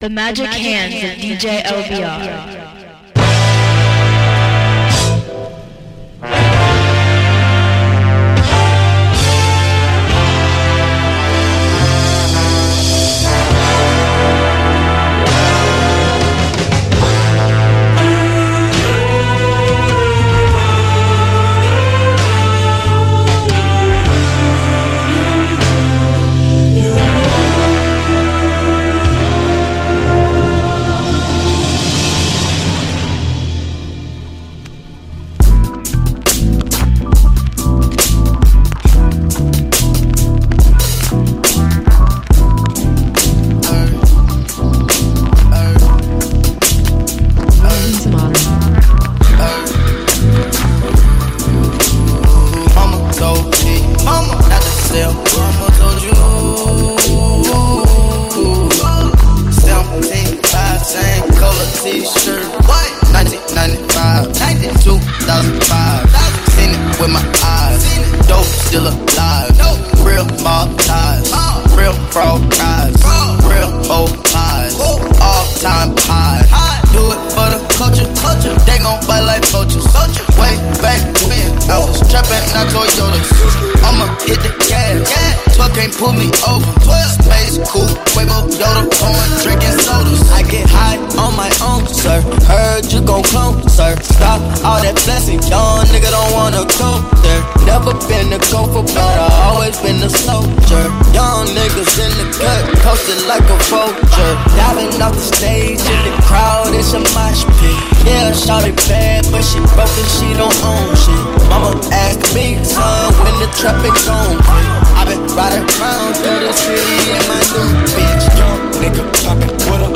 The Magic, the Magic Hands, Hands of DJ LBR. with my eyes. Dope still alive. Real mob ties. Real frog cries. Real old lies. All time high. Do it for the culture. culture. They gon' buy like vultures. Way back when I was trapping out Toyotas. I'ma hit the gas. Yeah. 12 can't pull me over. 12 space cool, Quavo, Yoda, pouring, drinking sodas. I get high on my own, sir. Heard you gon' clone, sir. Stop all that blessing, young nigga don't wanna go there. Never been a gopher, but I always been a soldier. Young niggas in the cut, posted like a vulture. Diving off the stage in the crowd, it's a mosh pit. Yeah, shawty bad, but she broke and she don't own shit. Mama asked me, son, when the up and gone. I been riding around through the city in my new bitch. Young nigga popping with a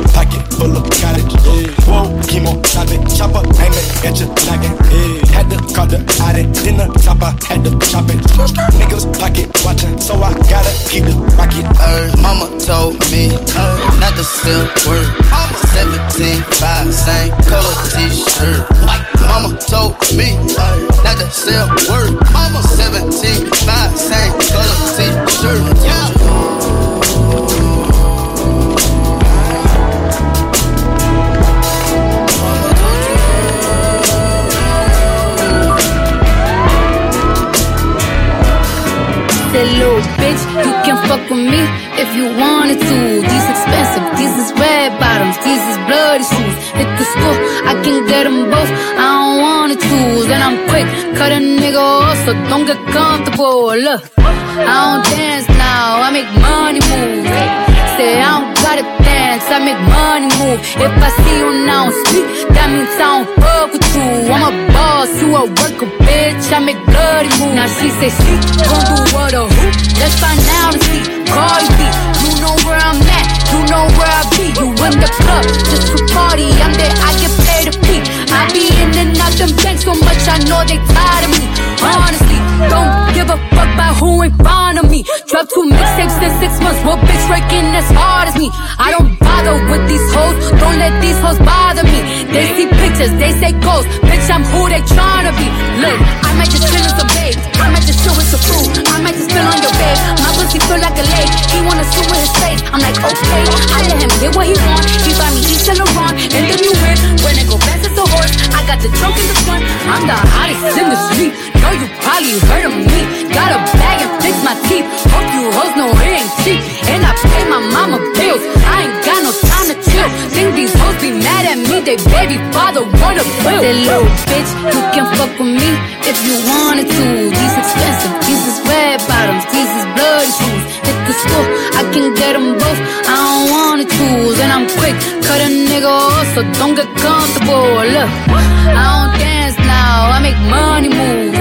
full of cottage. Yeah. Whoa, chemo, chop it. Chopper aiming at you like it. Yeah. Had to call the out it. Then the top, I had to chop it. Niggas pocket watching, so I gotta keep the rocket. Uh, mama told me uh, not I'm word. 17, 5, same color t shirt. Mama told me uh, not to sell word. Mama 17, 5, same color t shirt. Yeah. so don't get comfortable. Look, I don't dance now, I make money move. Say I don't gotta dance, I make money move. If I see you now street, that means I don't fuck with you. I'm a boss, you a worker, bitch. I make bloody move. Now she say speak, don't do what a who? Let's find out and see. Cardi B, you know where I'm at, you know where I be. You in the club just to party, I'm there, I get paid to I be in and out them banks so much, I know they tired of me. Honestly, don't give a fuck about who ain't front of me. Drop two mixtapes in six months, what bitch working as hard as me? I don't bother with these hoes, don't let these hoes bother me. They see pictures, they say ghosts, bitch, I'm who they tryna be. Look, I might just chill in some babes. I might just chill with some food. I might just spill on your bed. My pussy feel like a lake. He wanna sue with his face. I'm like, okay. I let him get what he want. He buy me Yves Saint Laurent and then you whip. When it go fast as a horse, I got the trunk in the front. I'm the hottest in the street. Know you probably heard of me. Got a bag and fix my teeth. Hope you hoes know it ain't cheap. And I pay my mama bills. I ain't got no kinda chill? Think these hoes be mad at me, they baby father wanna blue. That little bitch, you can fuck with me if you wanted to. These expensive, these is red bottoms, these is bloody shoes. Hit the school, I can get them both. I don't wanna tools, and I'm quick, cut a nigga off, so don't get comfortable. Look, I don't dance now, I make money move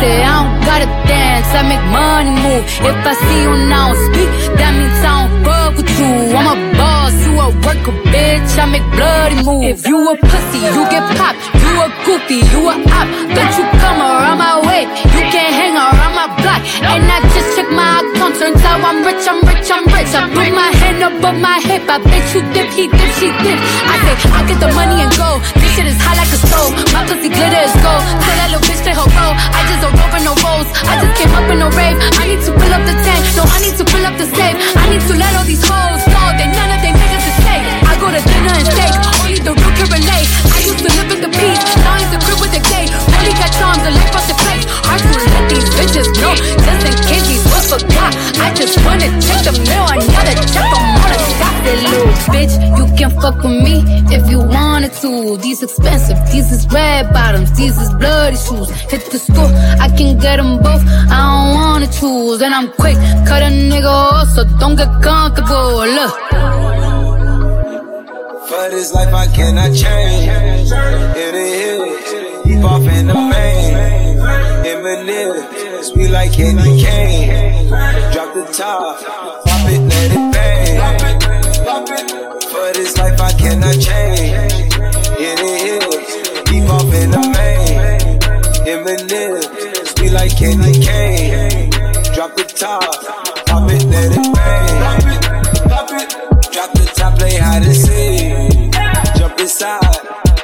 say I don't gotta dance, I make money move. If I see you now speak, that means I don't fuck with you. I'm a boss, you a worker, bitch. I make bloody move. If you a pussy, you get popped a goofy, you a op. Bitch, you come around my way. You can't hang around my block. And I just check my account. Turns out I'm rich, I'm rich, I'm rich. I put my hand above my hip. I bet you dip, he dip, she dip. I say, I get the money and go. This shit is hot like a stove. My pussy glitter is gold. Tell that little bitch to her role. I just don't roll for no rolls. I just came up in a red. Fuck with me if you wanted to. These expensive, these is red bottoms, these is bloody shoes. Hit the store, I can get them both. I don't wanna choose, and I'm quick, cut a nigga off, so don't get comfortable. Look. For this life I cannot change. The hills, deep off in the main. In Manila, sweet like candy cane. Drop the top, pop it, let it bang. Life I cannot change. In the hills, deep off in the main. In Manila, sweet like candy cane. Drop the top, pop it, let it bang. Drop the top, play hide and seek. Jump inside,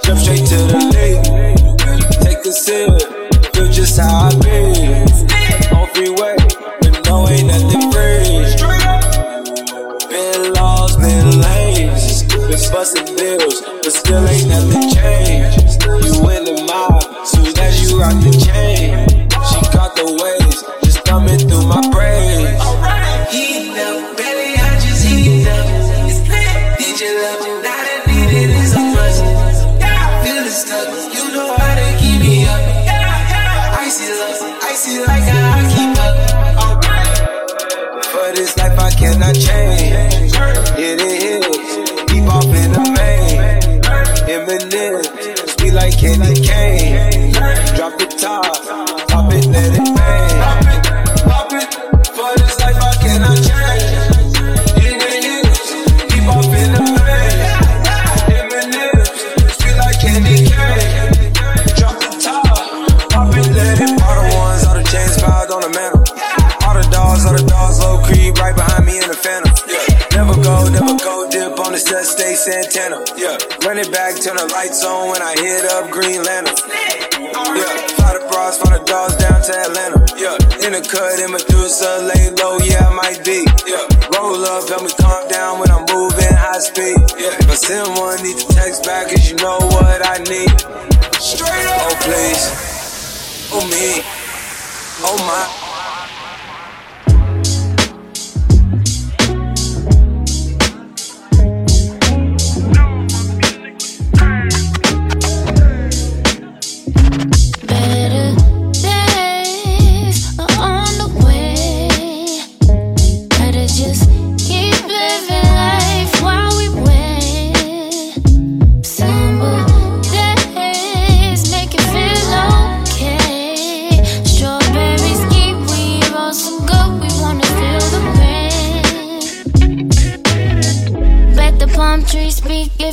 jump straight to the lead. Take a sip, feel just how I be. On freeway, busting bills, but still ain't nothing changed. You in the mob, soon as you rock the chain. She caught the waves, just thumbing through my braids. Heat up, belly, I just heat up. It's lit. DJ love you, now that needed is a must. Feeling stuck, you know how to keep me up. Icy love, icy like how I keep up. For this life I cannot change. Like Santana. Yeah. Run it back, turn the lights on when I hit up Green Lantern. Yeah. Fly the bras, fly the dogs down to Atlanta. Yeah. In the cut, in Medusa, lay low, yeah, I might be. Yeah. Roll up, help me calm down when I'm moving high speed. Yeah. If I send one, need to text back, cause you know what I need. Straight up. Oh, please. Oh, me. Oh, my.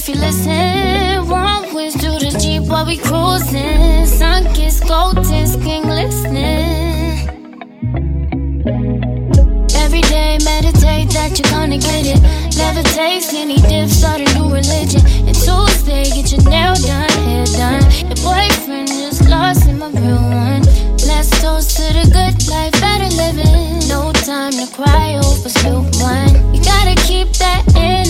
If you listen. Warm winds through the jeep while we cruising. Sun kissed golden skin glistening. Every day meditate that you're gonna get it. Levitate, skinny dip, start a new religion. And Tuesday, get your nail done, hair done. Your boyfriend just lost in my real one. Let's toast to the good life, better living. No time to cry over spilled wine. You gotta keep that energy,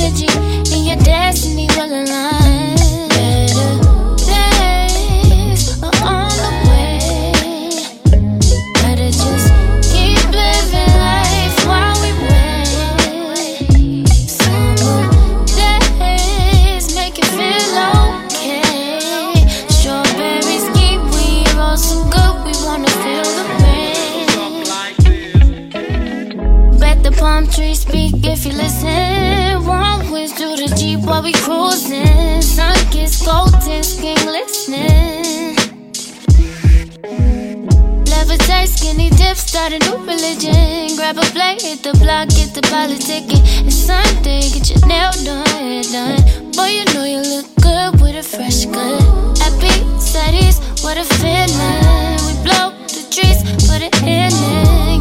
skinny dip, start a new religion. Grab a plate, hit the block, get the politicking. It's Sunday, get your nail done, hair done. Boy, you know you look good with a fresh cut. Happy, studies, what a feeling. We blow the trees, put it in it.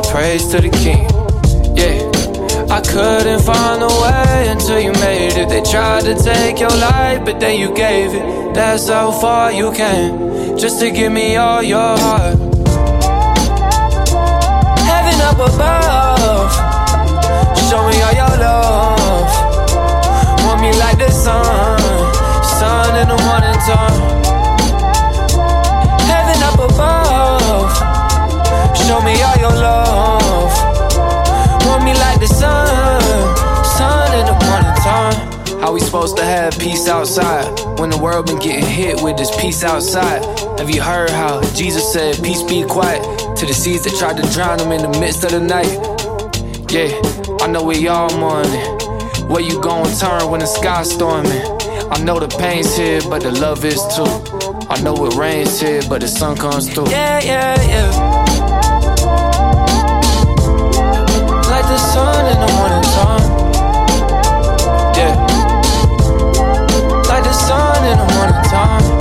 Praise to the king. Yeah. I couldn't find a way until you made it. They tried to take your life, but then you gave it. That's how far you came, just to give me all your heart. Heaven up above, show me all your love. Want me like the sun, sun in the morning time. Heaven up above, show me all your love. Want me like the sun, sun in the morning time. How we supposed to have peace outside when the world been getting hit with this peace outside? Have you heard how Jesus said, Peace be quiet to the seas that tried to drown him in the midst of the night? Yeah, I know we all mourning. Where you gonna turn when the sky's storming? I know the pain's here, but the love is too. I know it rains here, but the sun comes through. Yeah, yeah, yeah. Sun in the morning time. Yeah. Like the sun in the morning time.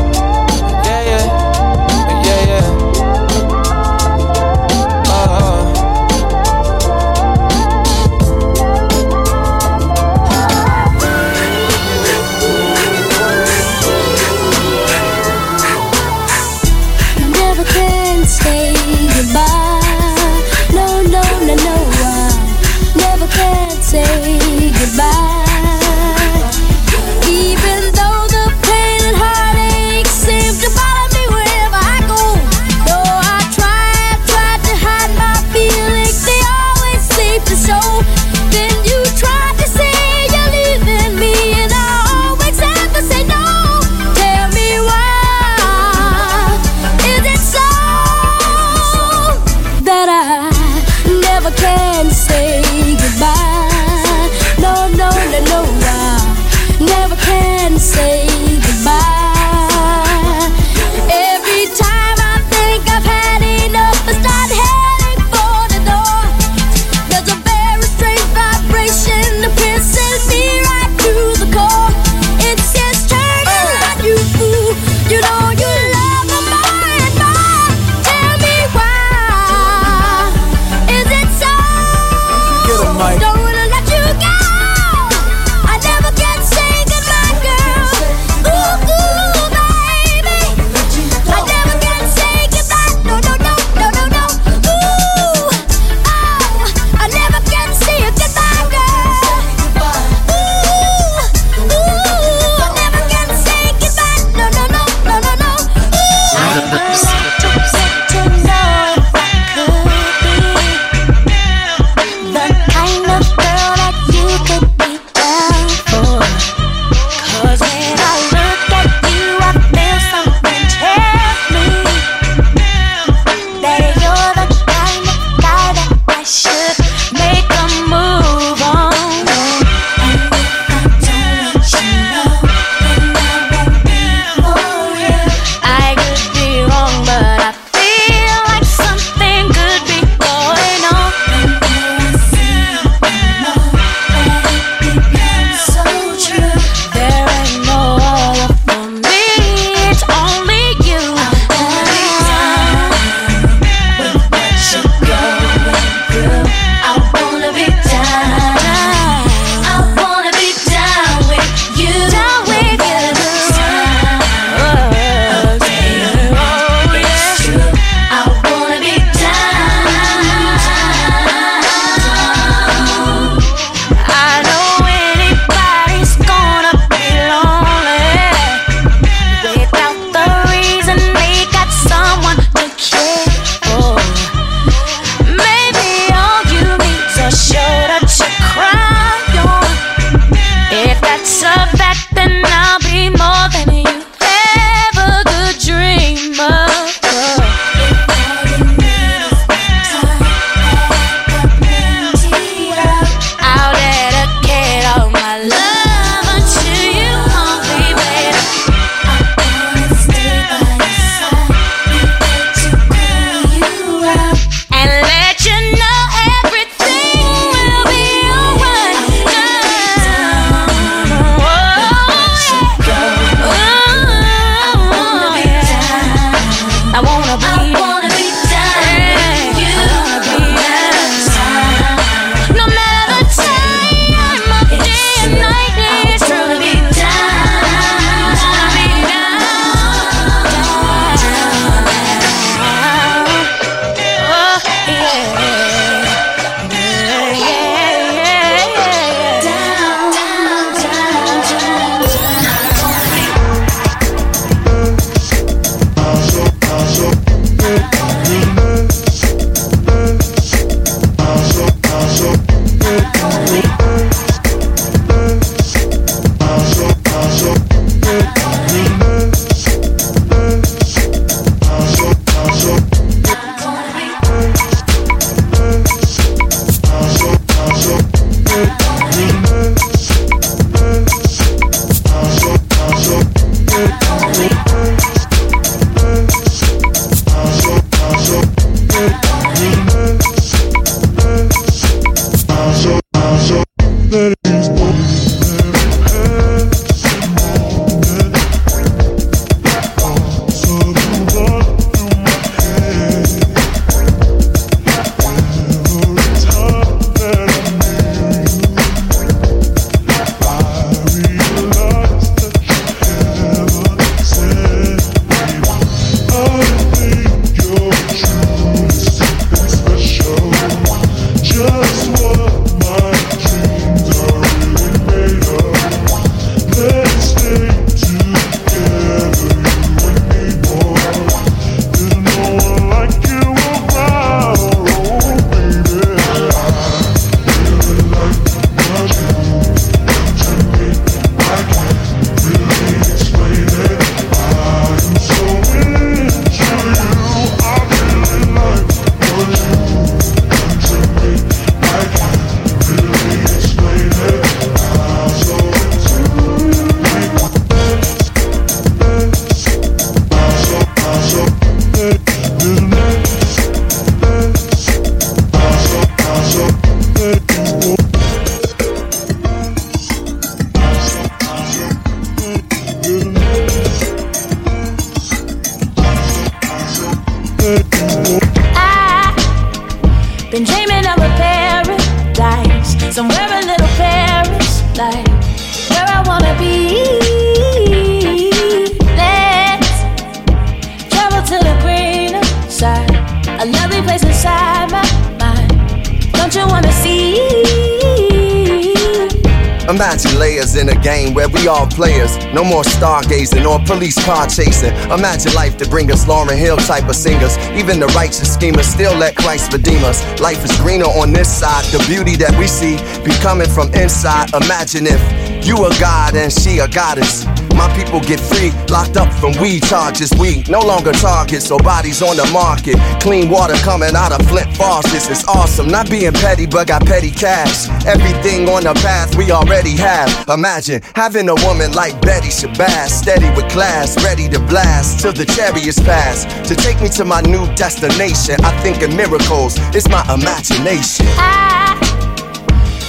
Imagine layers in a game where we all players. No more stargazing or police car chasing. Imagine life to bring us Lauryn Hill type of singers. Even the righteous schemers still let Christ redeem us. Life is greener on this side. The beauty that we see be coming from inside. Imagine if you a god and she a goddess. My people get free, locked up from weed charges. We no longer targets, so bodies on the market. Clean water coming out of Flint faucets. It's awesome, not being petty, but got petty cash. Everything on the path we already have. Imagine having a woman like Betty Shabazz, steady with class, ready to blast till the chariots pass. To take me to my new destination, I think in miracles. It's my imagination. I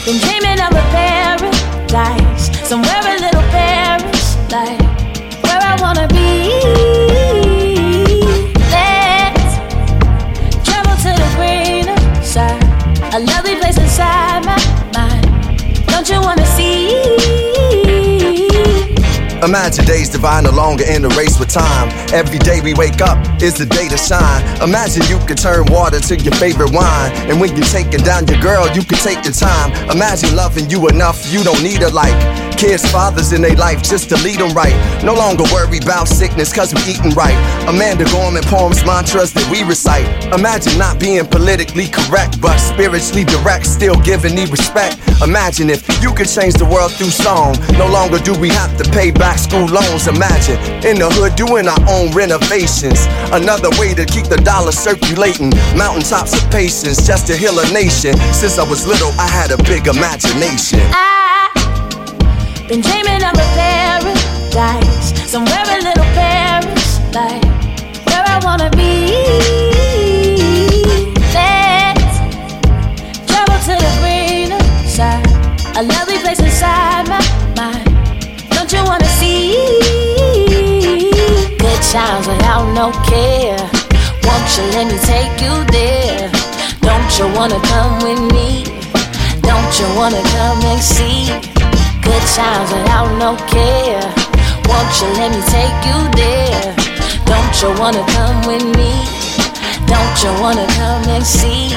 been dreaming of a paradise, somewhere a little Paris, like where I wanna Imagine days divine, no longer in a race with time. Every day we wake up is the day to shine. Imagine you could turn water to your favorite wine. And when you're taking down your girl, you can take your time. Imagine loving you enough, you don't need a like. Kids, fathers in their life just to lead them right. No longer worry about sickness cause we eating right. Amanda Gorman poems, mantras that we recite. Imagine not being politically correct, but spiritually direct, still giving me respect. Imagine if you could change the world through song. No longer do we have to pay back school loans. Imagine in the hood doing our own renovations. Another way to keep the dollar circulating. Mountaintops of patience just to heal a nation. Since I was little, I had a big imagination. I been dreaming of a paradise, somewhere a little Paris, like where I wanna be. Let's travel to the greener side, a lovely place inside Times without no care. Won't you let me take you there? Don't you wanna come with me? Don't you wanna come and see? Good times without no care. Won't you let me take you there? Don't you wanna come with me? Don't you wanna come and see?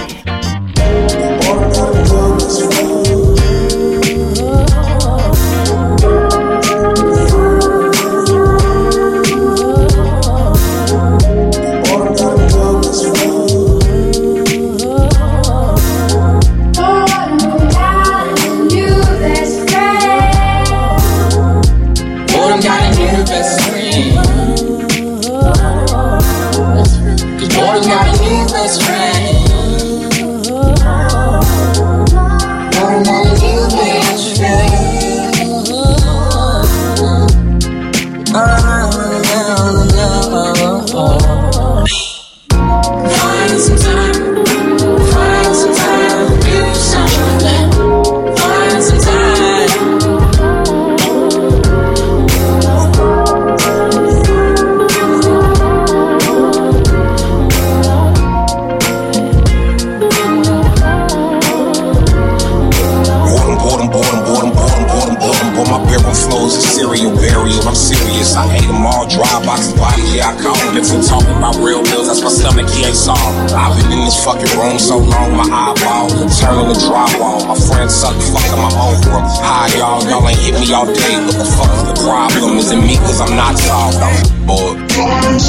Soft. I've been in this fucking room so long, my eyeball turning to drywall. My friends suck fucking my own world. Hi, y'all, y'all ain't hit me all day. What the fuck is the problem? Is it me? Cause I'm not soft. I'm bored. Boys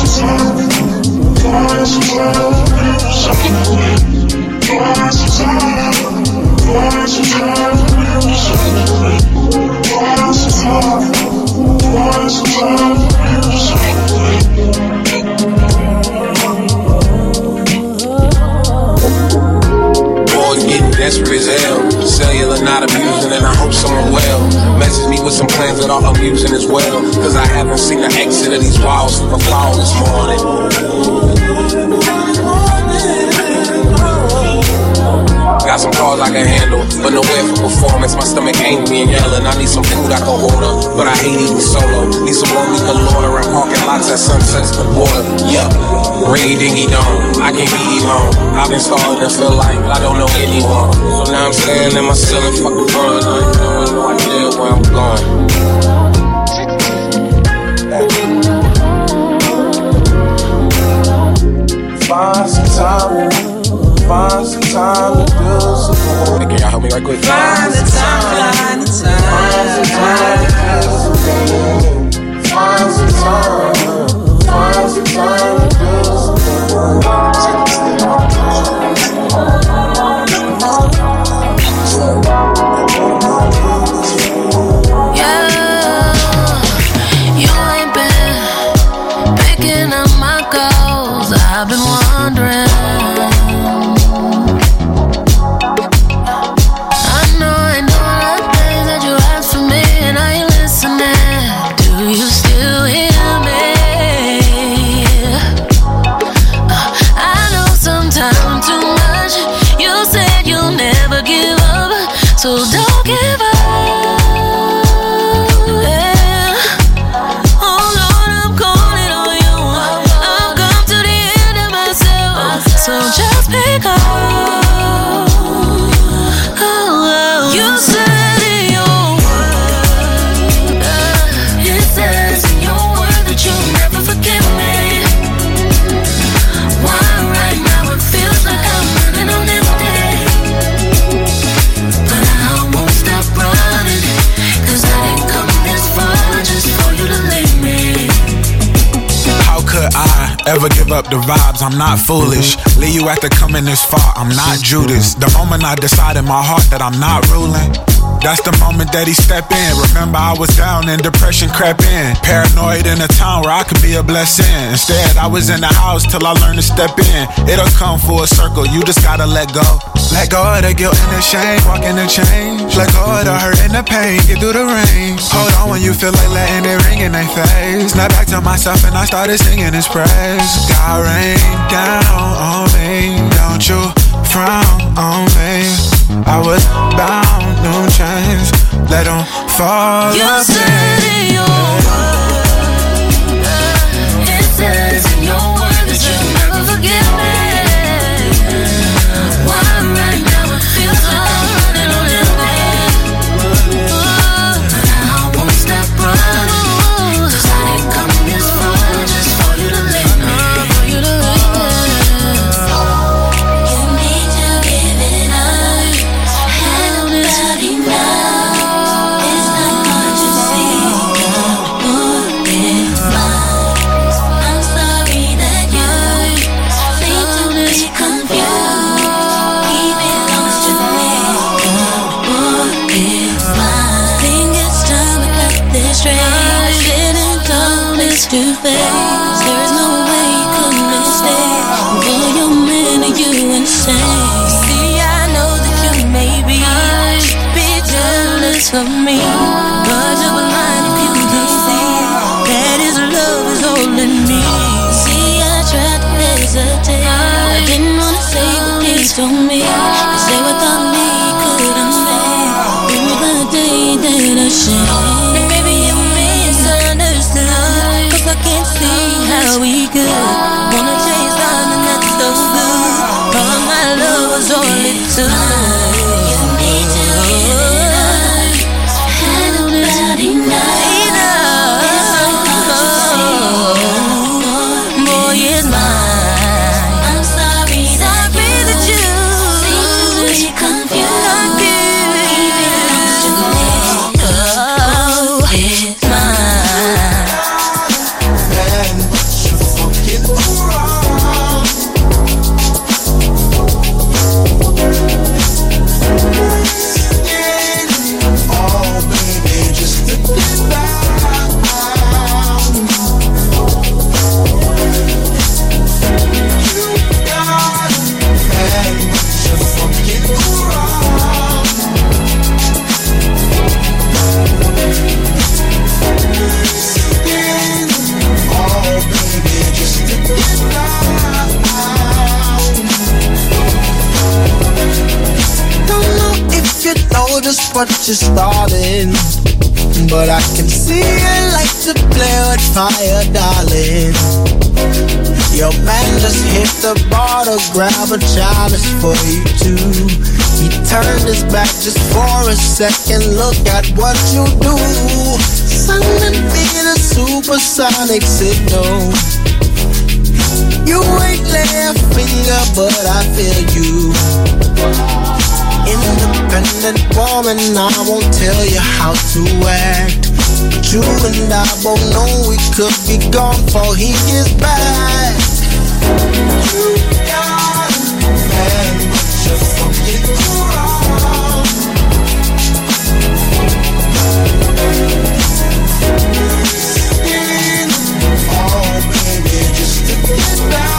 desperate as hell. Cellular not abusing, and I hope someone well. Message me with some plans that are amusing as well. Cause I haven't seen the exit of these walls since the this morning. Got some calls I can handle, but nowhere for performance. My stomach angry and yelling. I need some food I can order, but I hate eating solo. Need some can lauder and parking lots at sunsets the border. Yup, ringy dingy dong. I can't be alone. I've been starting to feel like I don't know anyone. So now I'm standing in my ceiling, fucking run. I ain't no idea where I'm going. Find some time, find some time to some Hey, can y'all help me right quick? Find the time, find the time. Find some time, find some time to do Yeah, give up the vibes? I'm not foolish. Leave you after coming this far. I'm not Judas. The moment I decide in my heart that I'm not ruling. That's the moment that he step in. Remember, I was down and depression crept in. Paranoid in a town where I could be a blessing. Instead, I was in the house till I learned to step in. It'll come full circle. You just gotta let go. Let go of the guilt and the shame. Walk in the change. Let go of the hurt and the pain. Get through the rain. Hold on when you feel like letting it ring in their face. Snap back to myself and I started singing his praise. God rain down on me. Don't you frown on me. I was them just what you're starting. But I can see you like to play with fire, darling. Your man just hit the bar to grab a chalice for you too. He turned his back just for a second. Look at what you do. Sending me the supersonic signal. You ain't a finger, but I feel you. Independent woman, I won't tell you how to act. But you and I both know we could be gone before he gets back. You got and just forget wrong. Skin, oh baby, just to get down.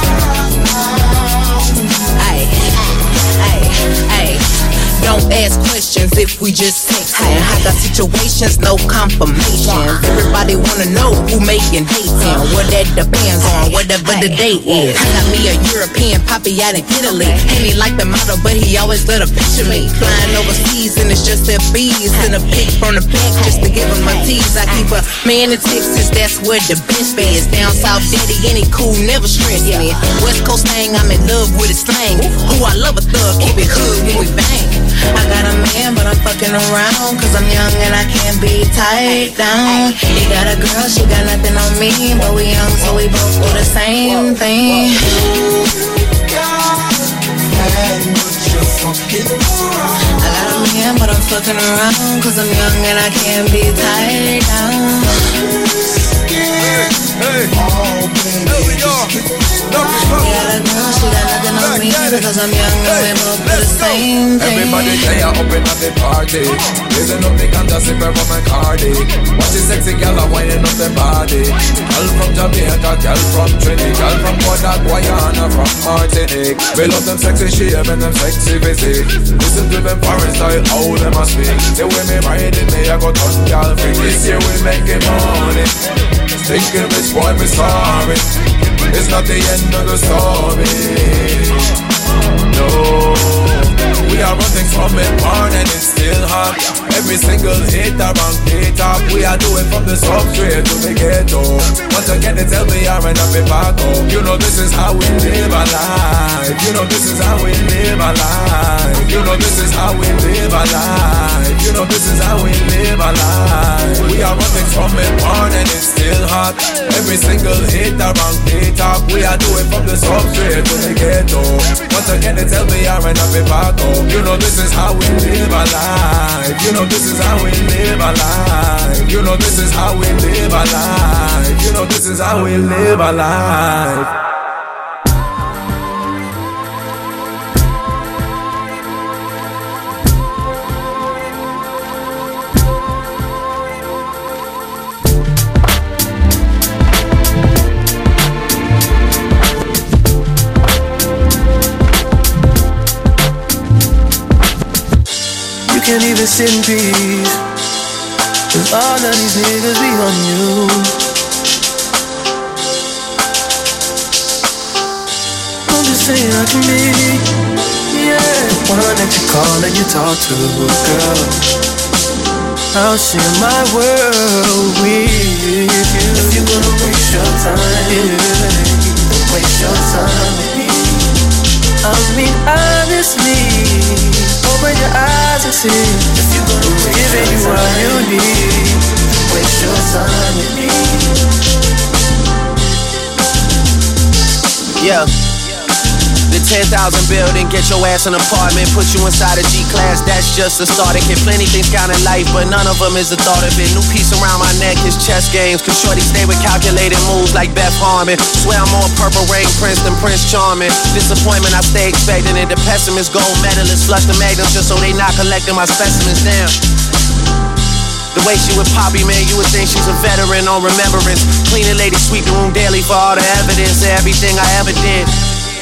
Don't ask questions if we just texting. I got situations, no confirmations. Everybody wanna know who making hate and what that depends on, whatever the date is. I got me a European poppy out in Italy. And he like the model, but he always let a picture me. Flying overseas and it's just their fees. Send a pic from the back just to give him my tease. I keep a man in Texas, that's where the best is. Down south, daddy, any cool, never stress me. West Coast thing, I'm in love with his slang. Who I love a thug, keep it hood when we bang. I got a man, but I'm fucking around. Cause I'm young and I can't be tied down. He got a girl, she got nothing on me. But we young, so we both do the same thing. I got a man, but I'm fucking around. Cause I'm young and I can't be tied down. Girl, I'm young and we both do. Everybody say I up in the party. Raising up the ganja, sip a rum and cardi. Watch the sexy gal winding up the body. Girl from Jamaica, girl from Trinidad, girl from Kodak, Guyana, from Martinique. We love them sexy shape and them sexy physique. Listen to them foreign style, how them a speak. The way me riding me, I go touch gal freak. This year we making money. Thinking which boy we sorry. It's not the end of the story. No. We are running from it born and it's still hot. Every single hit around K-top. We are doing from the substrate to the ghetto. Once again, they tell me I'm an home. You know this is how we live our life. You know this is how we live our life. You know this is how we live our life. You know this is how we live our life. We are running from it born and it's still hot. Every single hit around K-top. We are doing from the substrate to the ghetto. Once again, they tell me I'm an home. You know this is how we live our life. You know this is how we live our life. You know this is how we live our life. You know this is how we live our life. Can't even sit in peace. Cause all of these niggas be on you. I'm just saying I can be, yeah, one that you call and you talk to, girl. I'll share my world with you. If you're gonna waste your time, waste your time with me. I mean, honestly, open your eyes and see. Giving you what you need, waste your time with me. Yeah. The 10,000 building, get your ass an apartment, put you inside a G class, that's just the start. It get plenty things in life, but none of them is the thought of it. New piece around my neck is chess games, cause shorty stay with calculated moves like Beth Harmon. Swear I'm more purple rain prince than Prince Charming. Disappointment, I stay expecting it. The pessimist, gold medalist, flush the magnums just so they not collecting my specimens down. The way she with Poppy, man, you would think she's a veteran on remembrance. Cleaning lady, sweeping room daily for all the evidence of everything I ever did.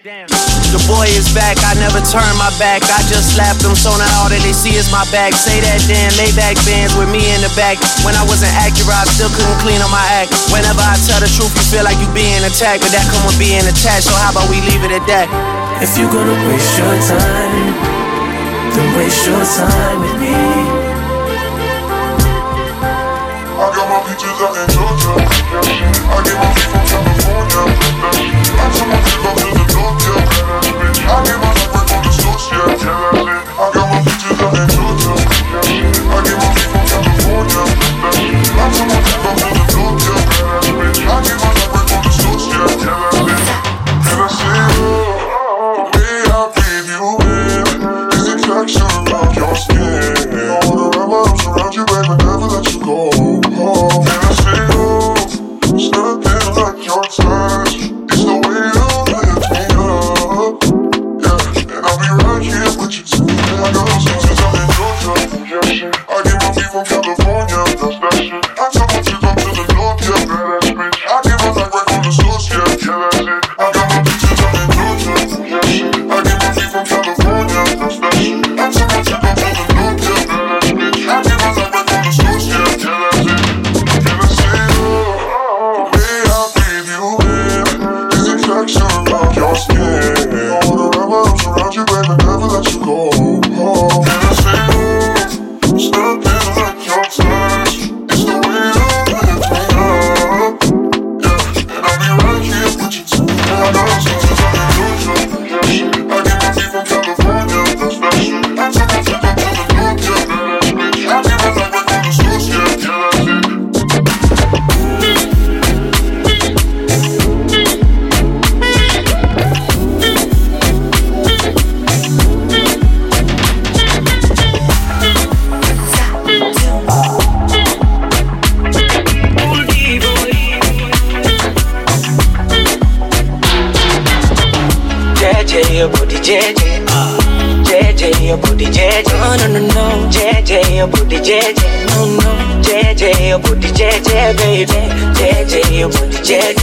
The boy is back, I never turn my back. I just slapped him, so now all that they see is my back. Say that damn Maybach bands with me in the back. When I wasn't accurate, I still couldn't clean on my act. Whenever I tell the truth, you feel like you being attacked, but that come with being attached. So how about we leave it at that? If you gonna waste your time, then waste your time with me. I got my peaches out in Georgia. I get my feet from California. My your booty JJ. Uh, JJ, your booty JJ. No, no, no, no. JJ, your booty JJ. No, no. JJ, your booty JJ, baby. JJ, your booty JJ.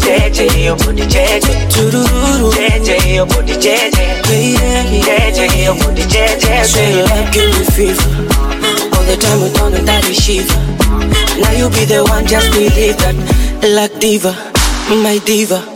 JJ, your booty JJ. JJ, your booty JJ. Lady, JJ, your booty JJ, Say you baby. love give me fever. All the time we turn and daddy shiver. Now you be the one, just believe that. Like diva, my diva.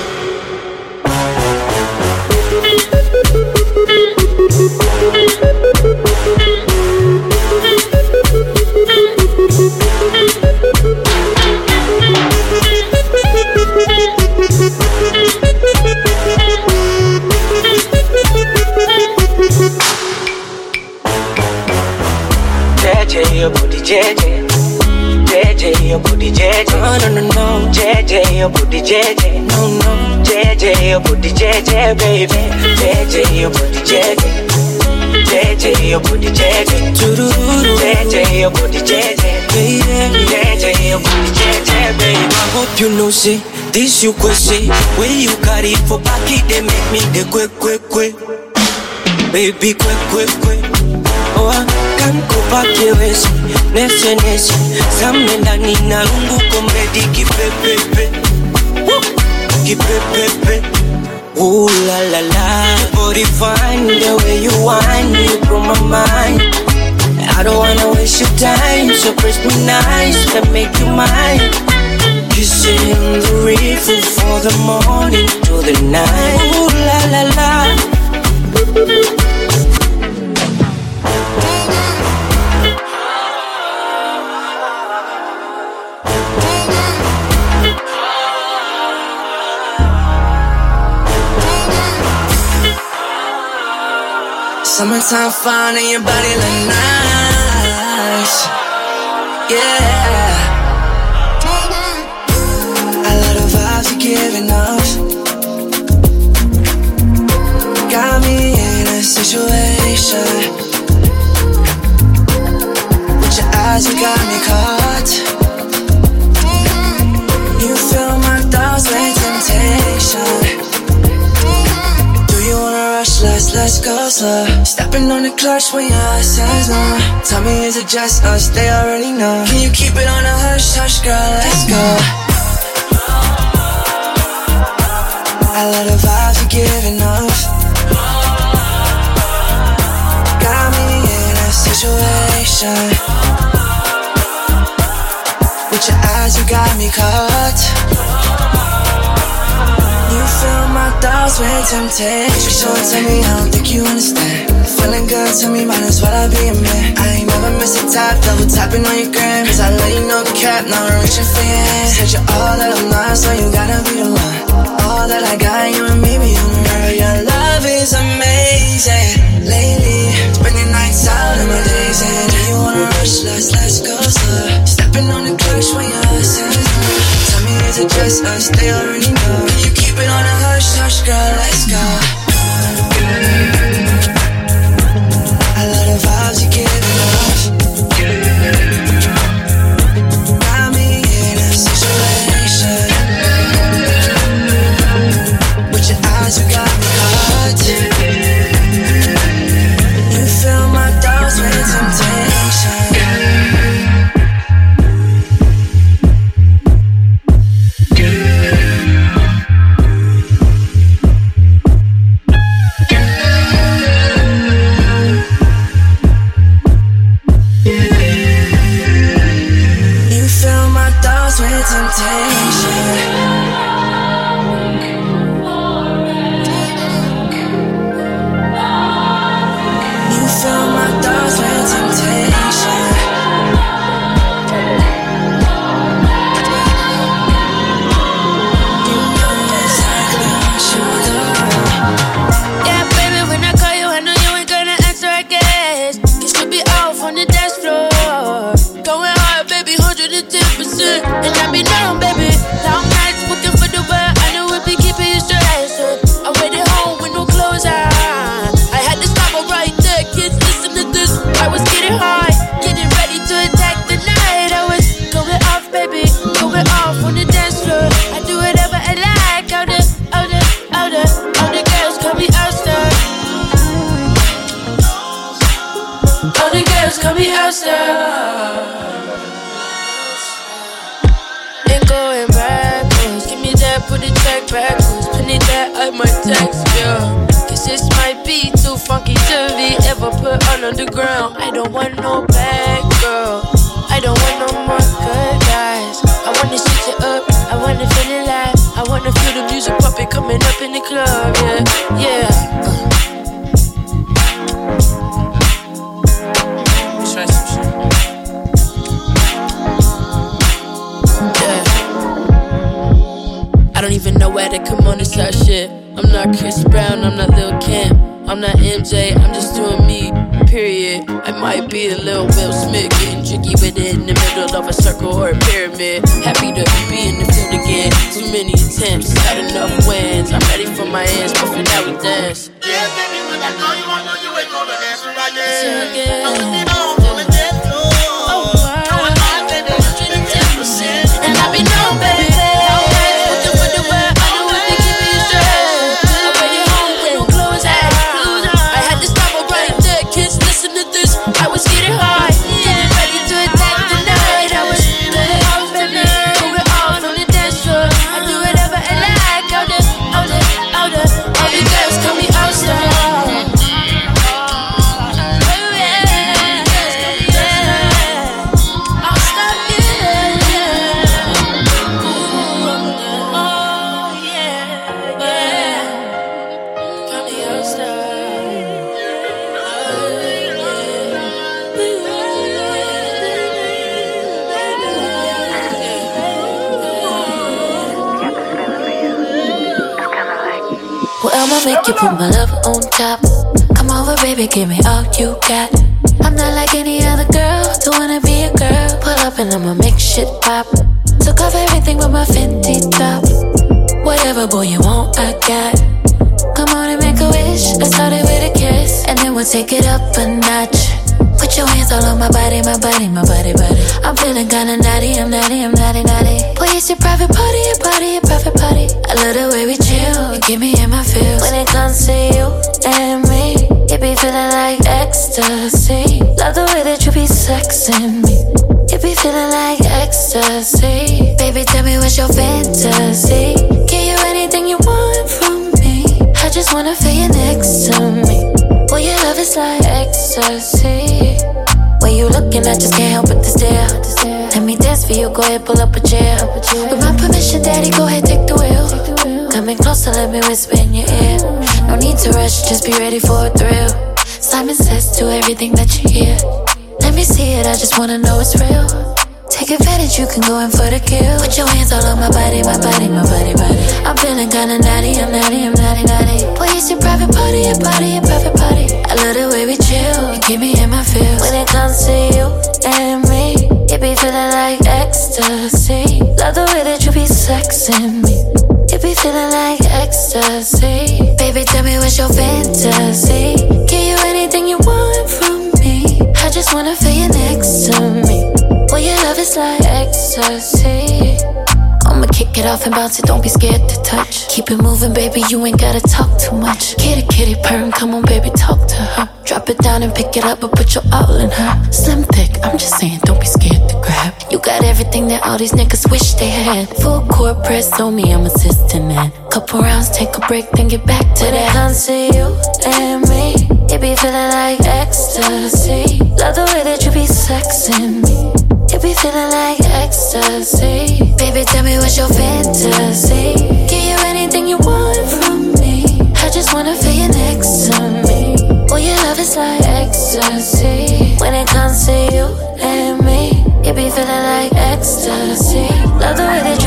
JJ. JJ, your booty JJ. No, no, no, no. JJ, your booty JJ. No, no. JJ, your booty JJ, baby. JJ, your booty JJ. JJ, your booty JJ. JJ, your booty JJ. JJ, your booty JJ, baby. I hope you know, say, this you could say. When you carry for back it, they make me the quick, quick, quick. Baby, quick, quick, quick. Oh, I here, wesi. Nese. Zame ndani na rungu komedi kipepepe. Kipepepe. Ooh la you. I don't wanna waste your time, so press me nice, let make you mine. Summertime fun and your body look nice. Yeah. I love the vibes you're giving off. Got me in a situation. With your eyes, you got me caught. You fill my thoughts with temptation. Do you wanna rush? Let's go slow. Stepping on the clutch when your eyes says no. Tell me is it just us? They already know. Can you keep it on a hush hush, girl? Let's go. I love the vibes you're giving off. Got me in a situation. With your eyes, you got me caught. Fill my thoughts with temptation. So tell me, I don't think you understand. Feeling good to me, might as well I be a man. I ain't never miss a tap, double tapping on your gram. Cause I let you know cap, now I'm reaching for your hand. Said you're all that I'm not, so you gotta be the one. All that I got, you and me be on the road. Your love is amazing. Lately, spending nights out in my days. And do you wanna rush? Let's, let's go slow. Stepping on the clutch when you're. Tell me, is it just us? They already know. You keep it on a hush, hush, girl, let's go. I love the vibes you're giving with temptation. You put my love on top. Come over, baby, give me all you got. I'm not like any other girl, don't wanna be a girl. Pull up and I'ma make shit pop. Took off everything but my Fenty top. Whatever boy you want, I got. Come on and make a wish. Let's start it with a kiss, and then we'll take it up a notch. Put your hands all on my body, my body, my body, body. I'm feeling kinda naughty, I'm naughty, I'm naughty, naughty. Boy, it's your private party, your party, your private party. I love the way we chill, you get me in my feels. When it comes to you and me, it be feeling like ecstasy. Love the way that you be sexing me. It be feeling like ecstasy. Baby, tell me what's your fantasy. Give you anything you want from me. I just wanna feel you next to me. Boy, your love is like ecstasy. When you looking, I just can't help but to stare. Let me dance for you, go ahead, pull up a chair. With my permission, daddy, go ahead, take the wheel. Coming closer, let me whisper in your ear. No need to rush, just be ready for a thrill. Simon says to everything that you hear. Let me see it, I just wanna know it's real. Take advantage, you can go in for the kill. Put your hands all on my body, my body, my body, body. I'm feeling kinda naughty, I'm naughty, I'm naughty, naughty. Boy, it's your private party, your party, your private party. I love the way we chill, you keep me in my feels. When it comes to you and me, it be feeling like ecstasy. Love the way that you be sexing me. It be feeling like ecstasy. Baby, tell me what's your fantasy. Give you anything you want from me. I just wanna feel you next to me. Boy, your love is like ecstasy. I'ma kick it off and bounce it, don't be scared to touch. Keep it moving, baby, you ain't gotta talk too much. Kitty, kitty, purring, come on, baby, talk to her. Drop it down and pick it up, but put your all in her. Slim thick, I'm just saying, don't be scared to grab. You got everything that all these niggas wish they had. Full court press on me, I'm assisting that. Couple rounds, take a break, then get back to that. Comes to you and me, it be feeling like ecstasy. Love the way that you be sexing me. Feeling like ecstasy. Baby, tell me what's your fantasy. Give you anything you want from me. I just wanna feel you next to me. Boy, your love is like ecstasy. When it comes to you and me, it be feeling like ecstasy. Love the way that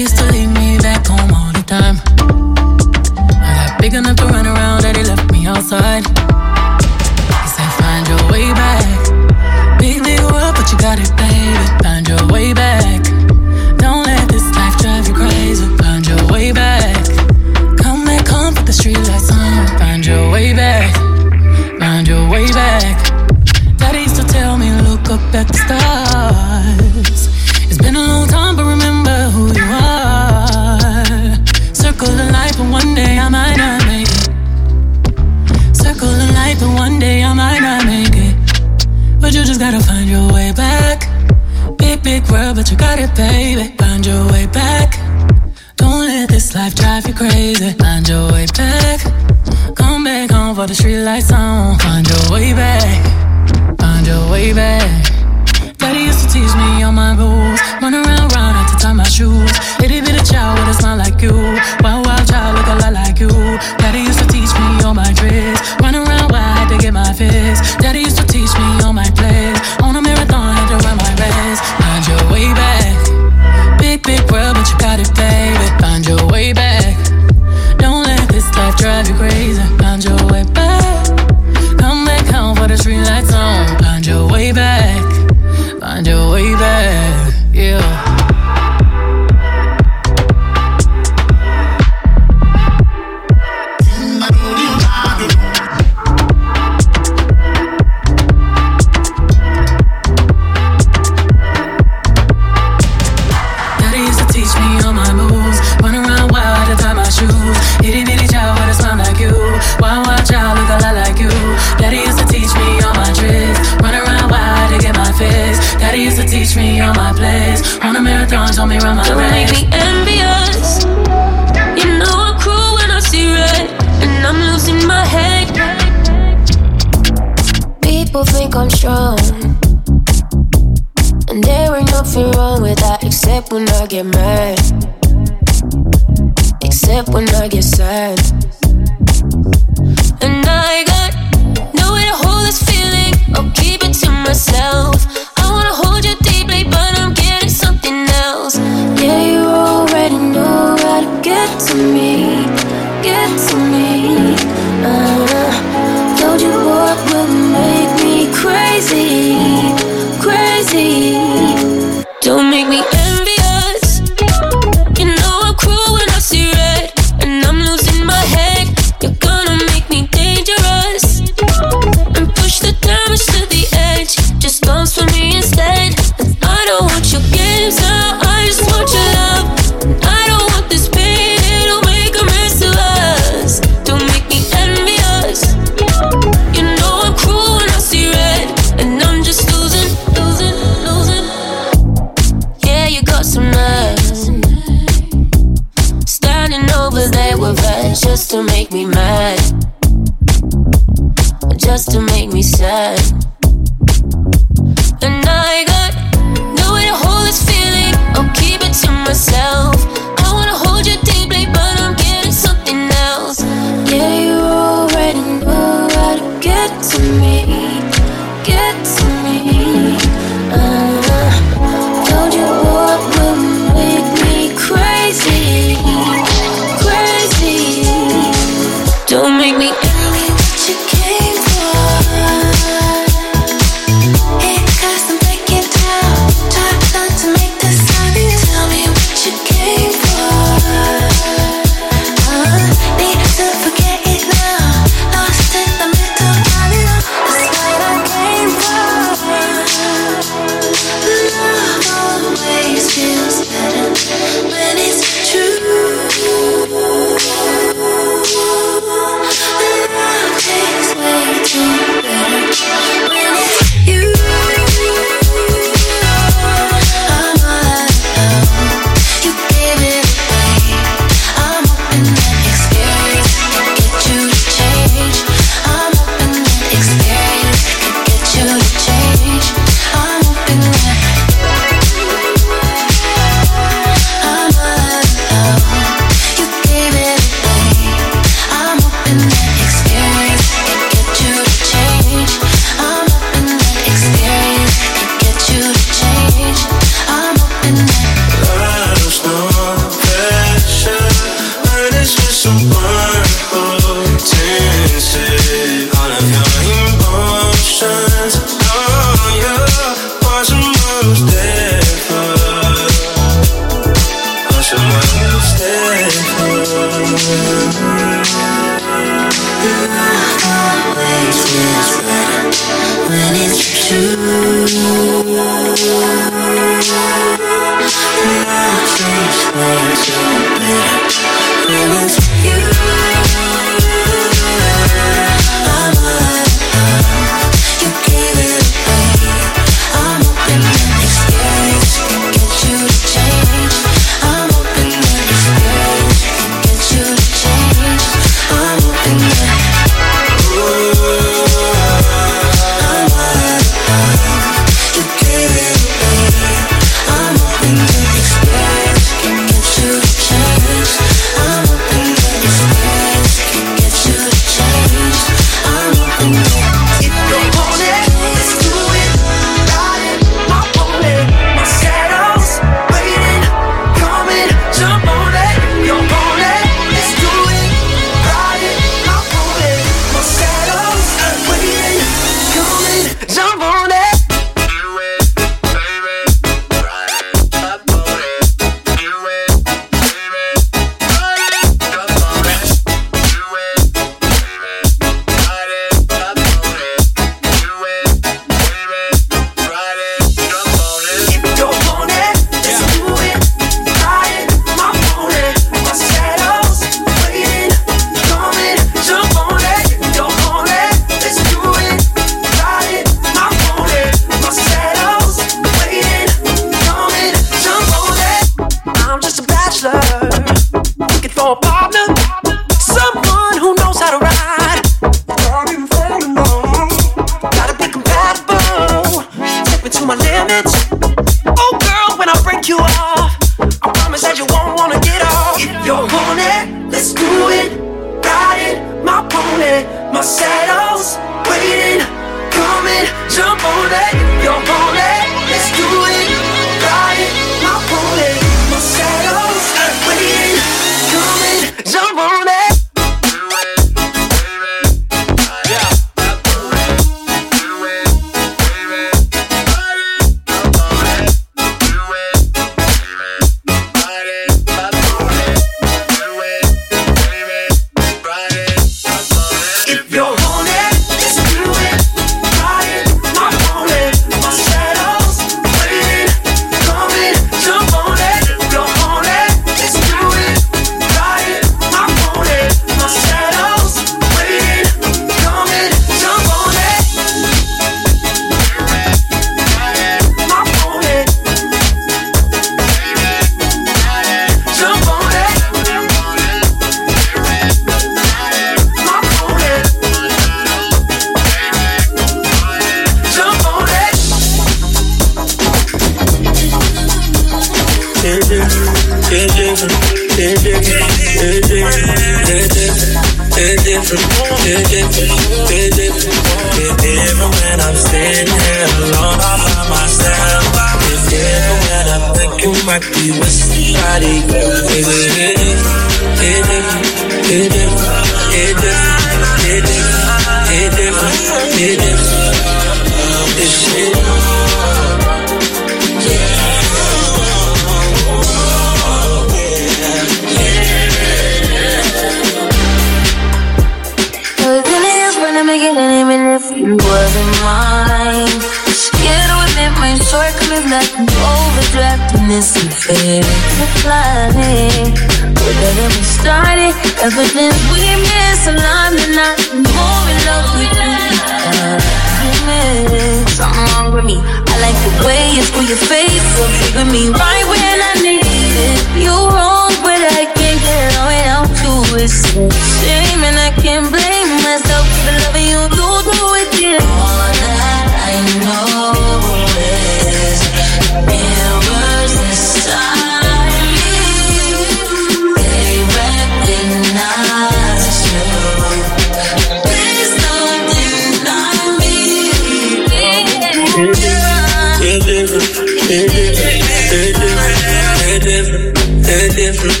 It's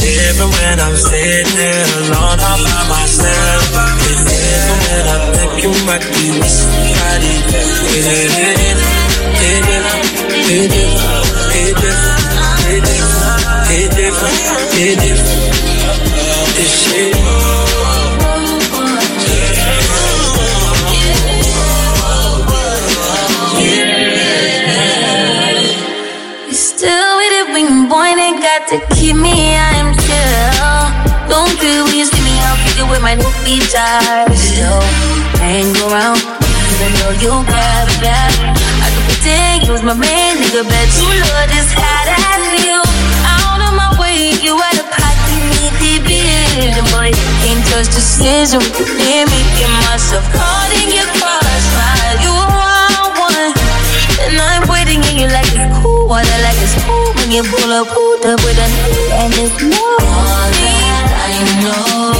different when I'm sitting alone all by myself. It's different I'm thinking about you It's different. It is, it is, it is, it is, it is, it is, it is, it is, it is, it is, to keep me, I'm chill. Don't you see me I'll figure with my new jars. So hang around, cause I know you grab bad. I could pretend you was my man, nigga, bet you love this hot ass you. Out of my way, you out of pocket, need the vision, boy. Can't trust decision, let me get myself caught in your crossfire. You are one, and I'm waiting in you like cool water like it's when you pull up, up with a and it's. All that I know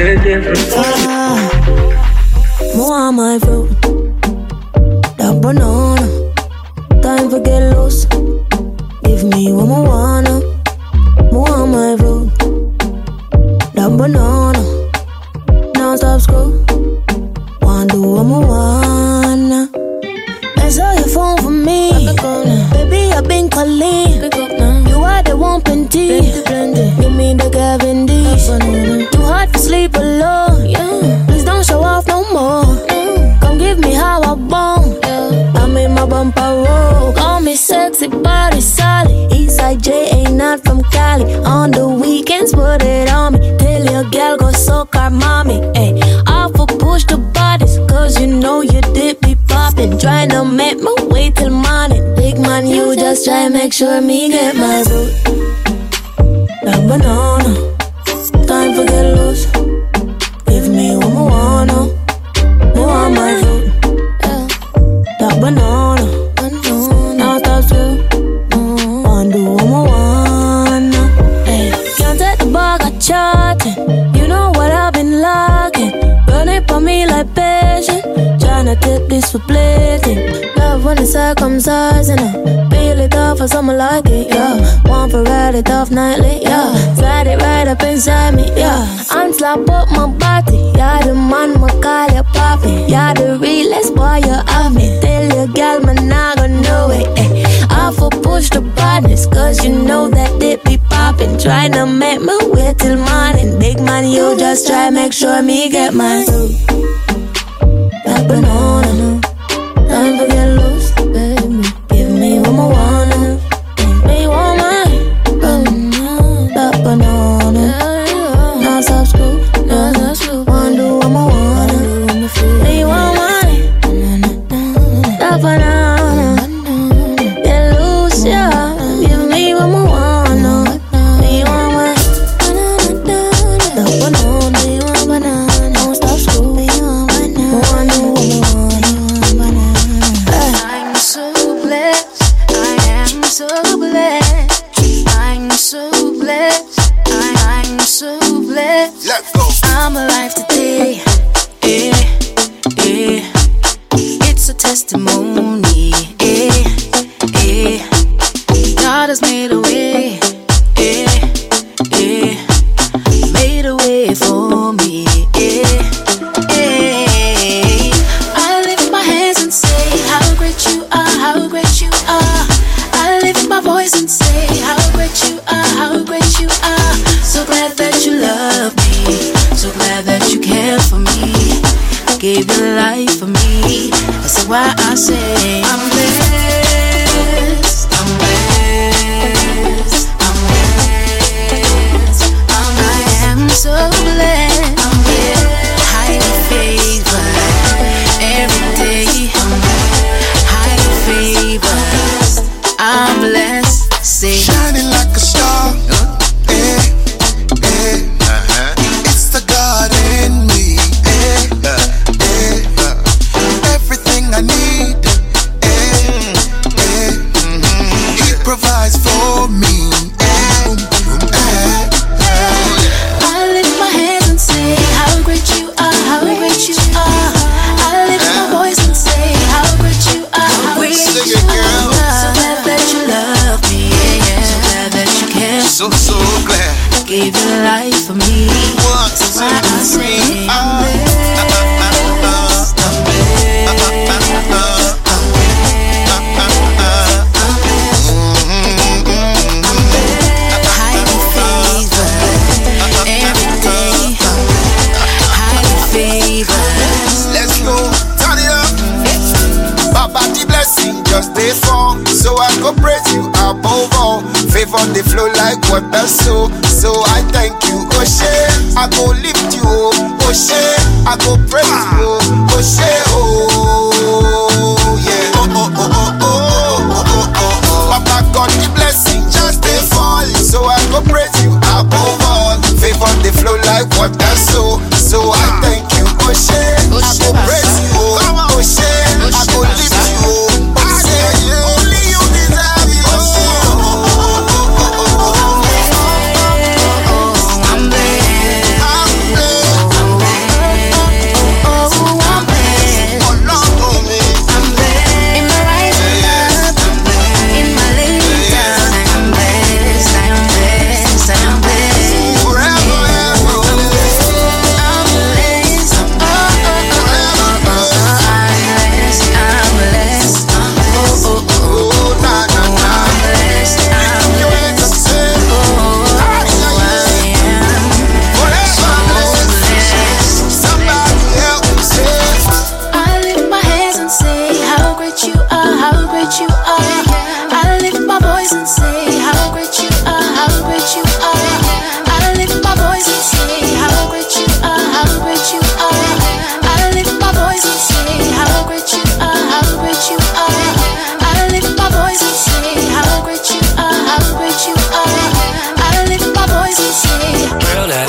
yeah, yeah. me when we wanna. circumcising it. feel it off for someone like it, yeah. One for red it off nightly, yeah. Slide it right up inside me, yeah. I'm slap up my body, yeah. The man, my call you poppy, yeah. The realest boy you have me. Tell your gal, man, I got know it, eh. I for push the partners, cause you know that it be popping. Try to make me wait till morning. Big man, you just try, make sure me get mine. Back banana, time for get low.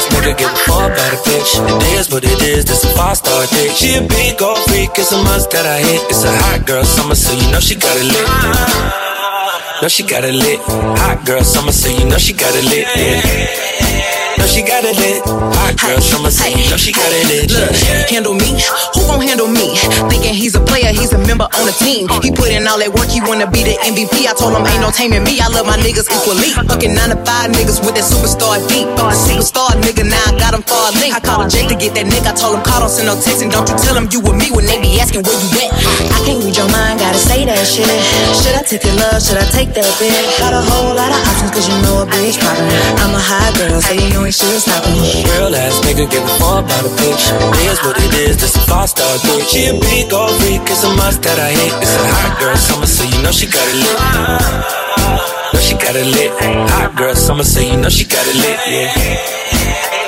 Ass nigga give a fuck about a bitch. It is what it is, this a five star dick. She a big old freak, it's a must that I hit. It's a hot girl summer, so you know she got it lit. Know she got it lit. Hot girl summer, so you know she got it lit. Yeah. Know she got it lit. Hot girl summer, so you know she got it lit. Look, handle me. Who gon' handle me? Thinking he's a player, he's a member on the team. He put in all that work, he wanna be the MVP. I told him ain't no taming me. I love my niggas equally. Fucking nine to five niggas with that superstar beat. Superstar nigga, now I got him for a link. I called Jake to get that nigga. I told him call, don't send no text, and don't you tell him you with me when they be asking where you at. I can't read your mind, gotta say that shit. Should I take your love? Should I take that bitch? Got a whole lot of options, cause you know a bitch poppin'. I'm a high girl, so you know ain't shit stopping. Real ass nigga give a fuck about a bitch. It is what it is, this a five star dick. She a big old freak, it's a must that I hit. It's a hot girl summer, so you know she got it lit. Know she got it lit. Hot girl summer, so you know she got it lit. Yeah.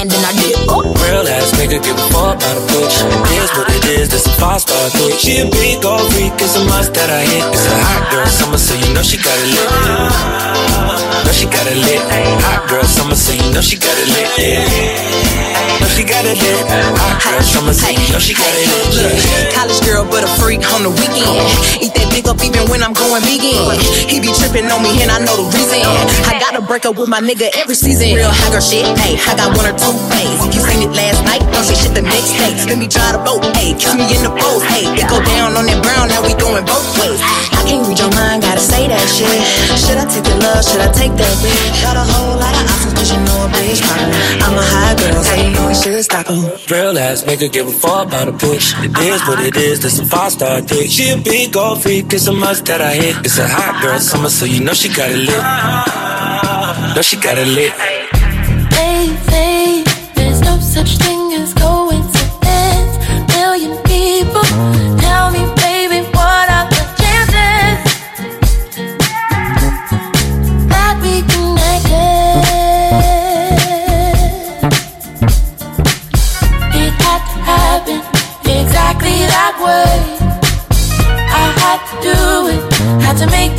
and then I dip. Real ass nigga give a fuck about a bitch. It is what it is, this a five star dick. She a big old freak, it's a must that I hit. It's a hot girl summer, so you know she got it lit. Know she got it lit. Hot girl summer, so you know she got it lit. Yeah. She got it lit. Hot girl summer, so you know she got it lit. Look, college girl, but a freak on the weekend. Eat that dick up even when I'm going vegan. He be tripping on me and I know the reason. I gotta break up with my nigga every season. Real high girl shit, hey, I got one or two ways. You seen it last night, don't say shit the next day. Let me try the boat, hey, kiss me in the pose, hey. It go down on that brown, now we going both ways. I can't read your mind, gotta say that shit. Should I take your love, should I take that bitch? Got a whole lot of options, cause you know a bitch poppin'. I'm a high girl, so you know it should stop 'em. Real ass nigga give a fuck about a bitch. It is what it is, this a five star dick. She a big old freak, it's a must that I hit. It's a hot girl summer, so you know she got it lit. Know she got it lit. They say there's no such thing way. I had to do it, had to make